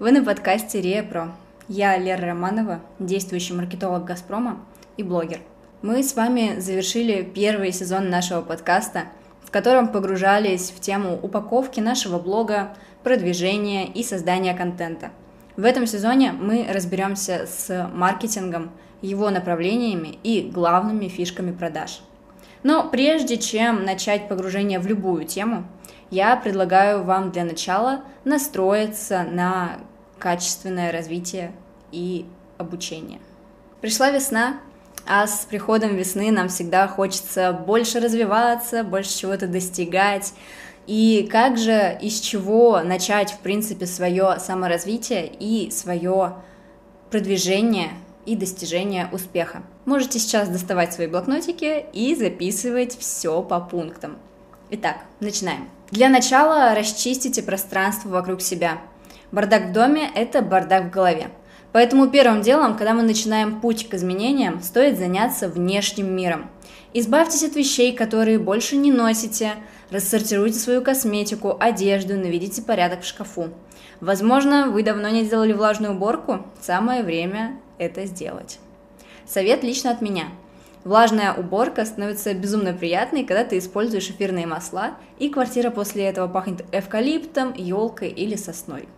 Вы на подкасте Рея Про. Я Лера Романова, действующий маркетолог «Газпрома» и блогер. Мы с вами завершили первый сезон нашего подкаста, в котором погружались в тему упаковки нашего блога, продвижения и создания контента. В этом сезоне мы разберемся с маркетингом, его направлениями и главными фишками продаж. Но прежде чем начать погружение в любую тему, я предлагаю вам для начала настроиться на качественное развитие и обучение. Пришла весна, а с приходом весны нам всегда хочется больше развиваться, больше чего-то достигать. И как же, из чего начать, в принципе, свое саморазвитие и свое продвижение и достижение успеха. Можете сейчас доставать свои блокнотики и записывать все по пунктам. Итак, начинаем. Для начала расчистите пространство вокруг себя – Бардак в доме – это бардак в голове. Поэтому первым делом, когда мы начинаем путь к изменениям, стоит заняться внешним миром. Избавьтесь от вещей, которые больше не носите, рассортируйте свою косметику, одежду, наведите порядок в шкафу. Возможно, вы давно не делали влажную уборку, самое время это сделать. Совет лично от меня. Влажная уборка становится безумно приятной, когда ты используешь эфирные масла, и квартира после этого пахнет эвкалиптом, елкой или сосной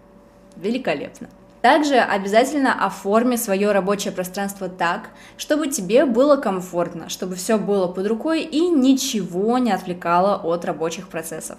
великолепно. Также обязательно оформи свое рабочее пространство так, чтобы тебе было комфортно, чтобы все было под рукой и ничего не отвлекало от рабочих процессов.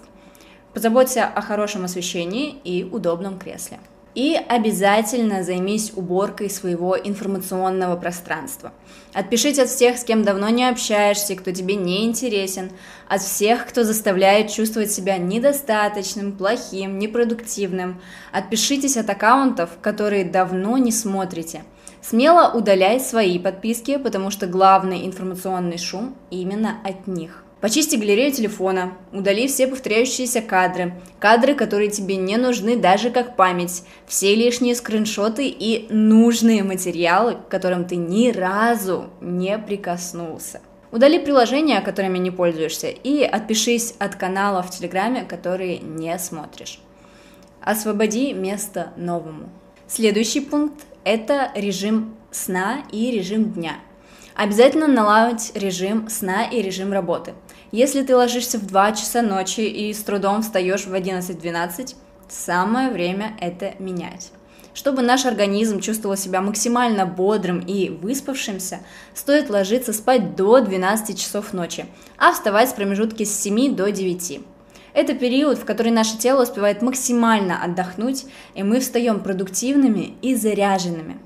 Позаботься о хорошем освещении и удобном кресле. И обязательно займись уборкой своего информационного пространства. Отпишись от всех, с кем давно не общаешься, кто тебе не интересен, от всех, кто заставляет чувствовать себя недостаточным, плохим, непродуктивным. Отпишитесь от аккаунтов, которые давно не смотрите. Смело удаляй свои подписки, потому что главный информационный шум именно от них. Почисти галерею телефона, удали все повторяющиеся кадры, кадры, которые тебе не нужны даже как память, все лишние скриншоты и нужные материалы, к которым ты ни разу не прикоснулся. Удали приложения, которыми не пользуешься, и отпишись от канала в Телеграме, которые не смотришь. Освободи место новому. Следующий пункт – это режим сна и режим дня. Обязательно наладить режим сна и режим работы – если ты ложишься в 2 часа ночи и с трудом встаешь в 11-12, самое время это менять. Чтобы наш организм чувствовал себя максимально бодрым и выспавшимся, стоит ложиться спать до 12 часов ночи, а вставать в промежутке с 7 до 9. Это период, в который наше тело успевает максимально отдохнуть, и мы встаем продуктивными и заряженными.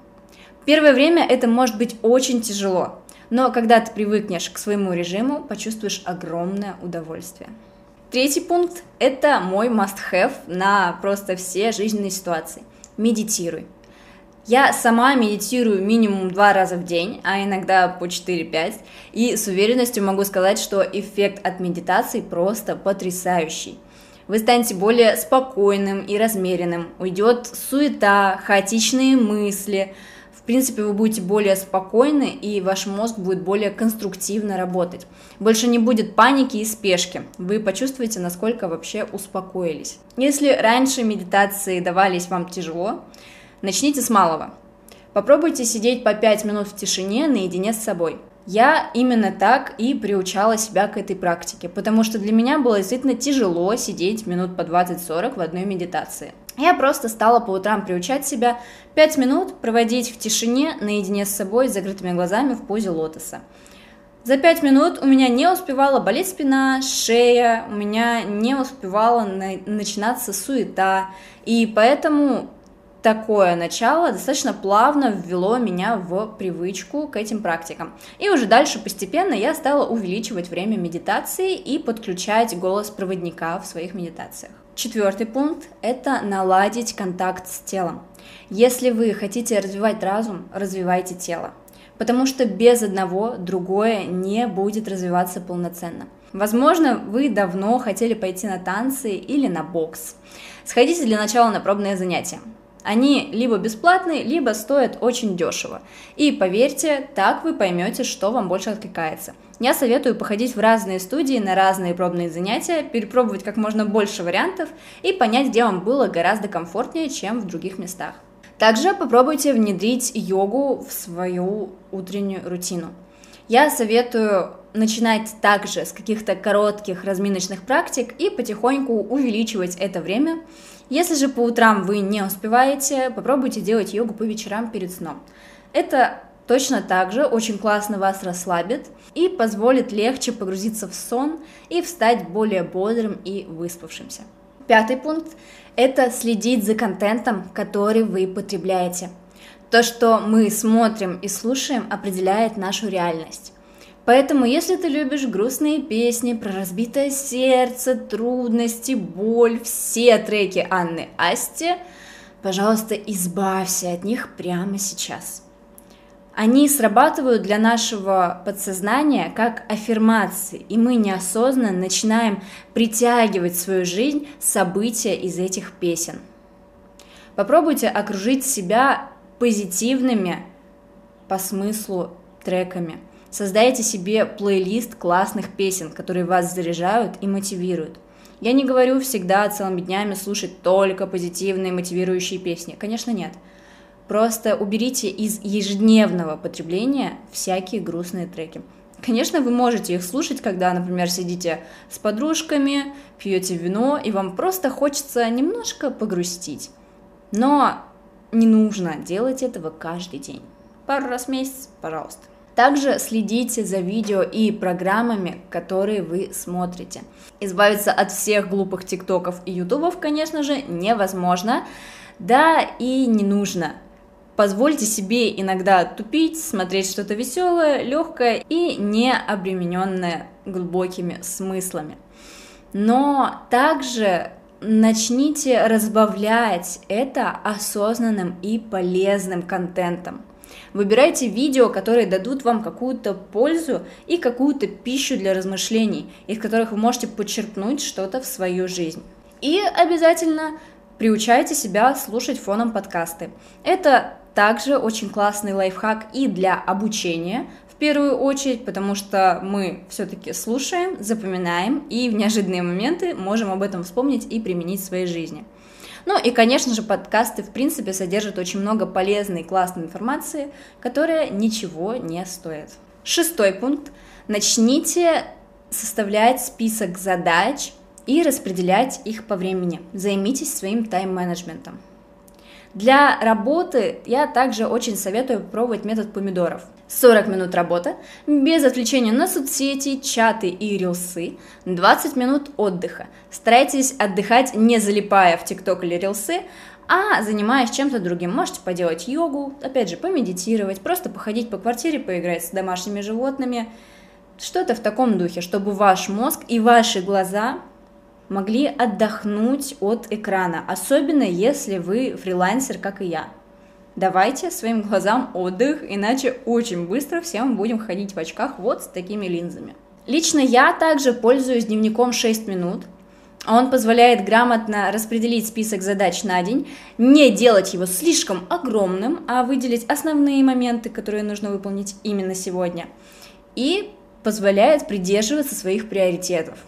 Первое время это может быть очень тяжело, но когда ты привыкнешь к своему режиму, почувствуешь огромное удовольствие. Третий пункт – это мой must-have на просто все жизненные ситуации. Медитируй. Я сама медитирую минимум два раза в день, а иногда по 4-5, и с уверенностью могу сказать, что эффект от медитации просто потрясающий. Вы станете более спокойным и размеренным, уйдет суета, хаотичные мысли – принципе, вы будете более спокойны, и ваш мозг будет более конструктивно работать. Больше не будет паники и спешки. Вы почувствуете, насколько вообще успокоились. Если раньше медитации давались вам тяжело, начните с малого. Попробуйте сидеть по 5 минут в тишине наедине с собой. Я именно так и приучала себя к этой практике, потому что для меня было действительно тяжело сидеть минут по 20-40 в одной медитации. Я просто стала по утрам приучать себя 5 минут проводить в тишине наедине с собой с закрытыми глазами в позе лотоса. За 5 минут у меня не успевала болеть спина, шея, у меня не успевала на- начинаться суета, и поэтому такое начало достаточно плавно ввело меня в привычку к этим практикам. И уже дальше постепенно я стала увеличивать время медитации и подключать голос проводника в своих медитациях. Четвертый пункт – это наладить контакт с телом. Если вы хотите развивать разум, развивайте тело, потому что без одного другое не будет развиваться полноценно. Возможно, вы давно хотели пойти на танцы или на бокс. Сходите для начала на пробное занятие. Они либо бесплатные, либо стоят очень дешево. И поверьте, так вы поймете, что вам больше откликается. Я советую походить в разные студии на разные пробные занятия, перепробовать как можно больше вариантов и понять, где вам было гораздо комфортнее, чем в других местах. Также попробуйте внедрить йогу в свою утреннюю рутину. Я советую начинать также с каких-то коротких разминочных практик и потихоньку увеличивать это время. Если же по утрам вы не успеваете, попробуйте делать йогу по вечерам перед сном. Это точно так же очень классно вас расслабит и позволит легче погрузиться в сон и встать более бодрым и выспавшимся. Пятый пункт – это следить за контентом, который вы потребляете. То, что мы смотрим и слушаем, определяет нашу реальность. Поэтому, если ты любишь грустные песни про разбитое сердце, трудности, боль, все треки Анны Асти, пожалуйста, избавься от них прямо сейчас. Они срабатывают для нашего подсознания как аффирмации, и мы неосознанно начинаем притягивать в свою жизнь события из этих песен. Попробуйте окружить себя позитивными по смыслу треками – Создайте себе плейлист классных песен, которые вас заряжают и мотивируют. Я не говорю всегда целыми днями слушать только позитивные мотивирующие песни. Конечно, нет. Просто уберите из ежедневного потребления всякие грустные треки. Конечно, вы можете их слушать, когда, например, сидите с подружками, пьете вино, и вам просто хочется немножко погрустить. Но не нужно делать этого каждый день. Пару раз в месяц, пожалуйста. Также следите за видео и программами, которые вы смотрите. Избавиться от всех глупых тиктоков и ютубов, конечно же, невозможно, да и не нужно. Позвольте себе иногда тупить, смотреть что-то веселое, легкое и не обремененное глубокими смыслами. Но также начните разбавлять это осознанным и полезным контентом. Выбирайте видео, которые дадут вам какую-то пользу и какую-то пищу для размышлений, из которых вы можете подчеркнуть что-то в свою жизнь. И обязательно приучайте себя слушать фоном подкасты. Это также очень классный лайфхак и для обучения, в первую очередь, потому что мы все-таки слушаем, запоминаем и в неожиданные моменты можем об этом вспомнить и применить в своей жизни. Ну и, конечно же, подкасты в принципе содержат очень много полезной классной информации, которая ничего не стоит. Шестой пункт. Начните составлять список задач и распределять их по времени. Займитесь своим тайм-менеджментом. Для работы я также очень советую пробовать метод помидоров. 40 минут работы, без отвлечения на соцсети, чаты и рилсы, 20 минут отдыха. Старайтесь отдыхать, не залипая в ТикТок или рилсы, а занимаясь чем-то другим. Можете поделать йогу, опять же, помедитировать, просто походить по квартире, поиграть с домашними животными. Что-то в таком духе, чтобы ваш мозг и ваши глаза могли отдохнуть от экрана, особенно если вы фрилансер, как и я. Давайте своим глазам отдых, иначе очень быстро все мы будем ходить в очках вот с такими линзами. Лично я также пользуюсь дневником 6 минут. Он позволяет грамотно распределить список задач на день, не делать его слишком огромным, а выделить основные моменты, которые нужно выполнить именно сегодня. И позволяет придерживаться своих приоритетов.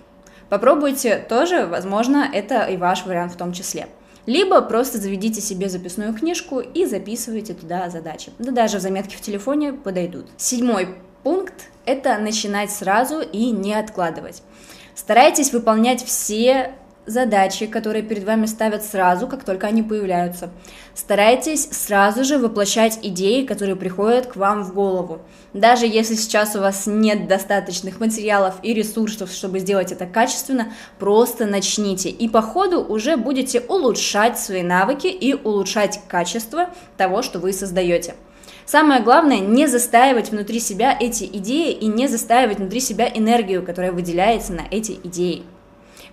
Попробуйте тоже, возможно, это и ваш вариант в том числе. Либо просто заведите себе записную книжку и записывайте туда задачи. Да даже заметки в телефоне подойдут. Седьмой пункт – это начинать сразу и не откладывать. Старайтесь выполнять все задачи, которые перед вами ставят сразу, как только они появляются. Старайтесь сразу же воплощать идеи, которые приходят к вам в голову. Даже если сейчас у вас нет достаточных материалов и ресурсов, чтобы сделать это качественно, просто начните. И по ходу уже будете улучшать свои навыки и улучшать качество того, что вы создаете. Самое главное, не застаивать внутри себя эти идеи и не застаивать внутри себя энергию, которая выделяется на эти идеи.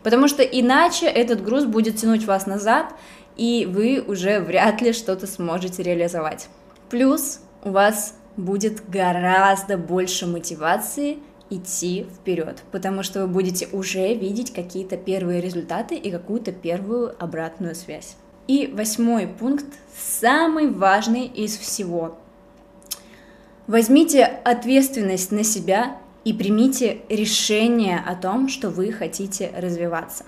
Потому что иначе этот груз будет тянуть вас назад, и вы уже вряд ли что-то сможете реализовать. Плюс у вас будет гораздо больше мотивации идти вперед, потому что вы будете уже видеть какие-то первые результаты и какую-то первую обратную связь. И восьмой пункт, самый важный из всего. Возьмите ответственность на себя и примите решение о том, что вы хотите развиваться.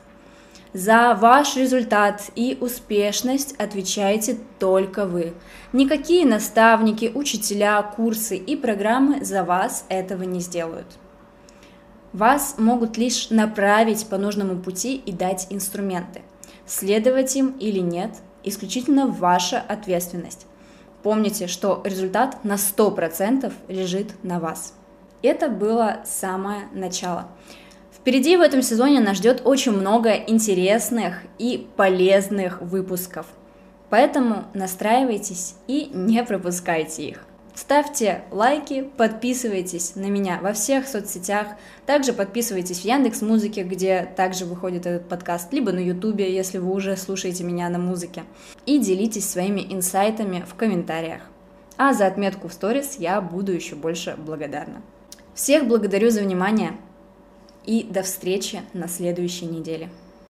За ваш результат и успешность отвечаете только вы. Никакие наставники, учителя, курсы и программы за вас этого не сделают. Вас могут лишь направить по нужному пути и дать инструменты. Следовать им или нет – исключительно ваша ответственность. Помните, что результат на 100% лежит на вас. Это было самое начало. Впереди в этом сезоне нас ждет очень много интересных и полезных выпусков. Поэтому настраивайтесь и не пропускайте их. Ставьте лайки, подписывайтесь на меня во всех соцсетях, также подписывайтесь в Яндекс Музыке, где также выходит этот подкаст, либо на Ютубе, если вы уже слушаете меня на музыке, и делитесь своими инсайтами в комментариях. А за отметку в сторис я буду еще больше благодарна. Всех благодарю за внимание и до встречи на следующей неделе.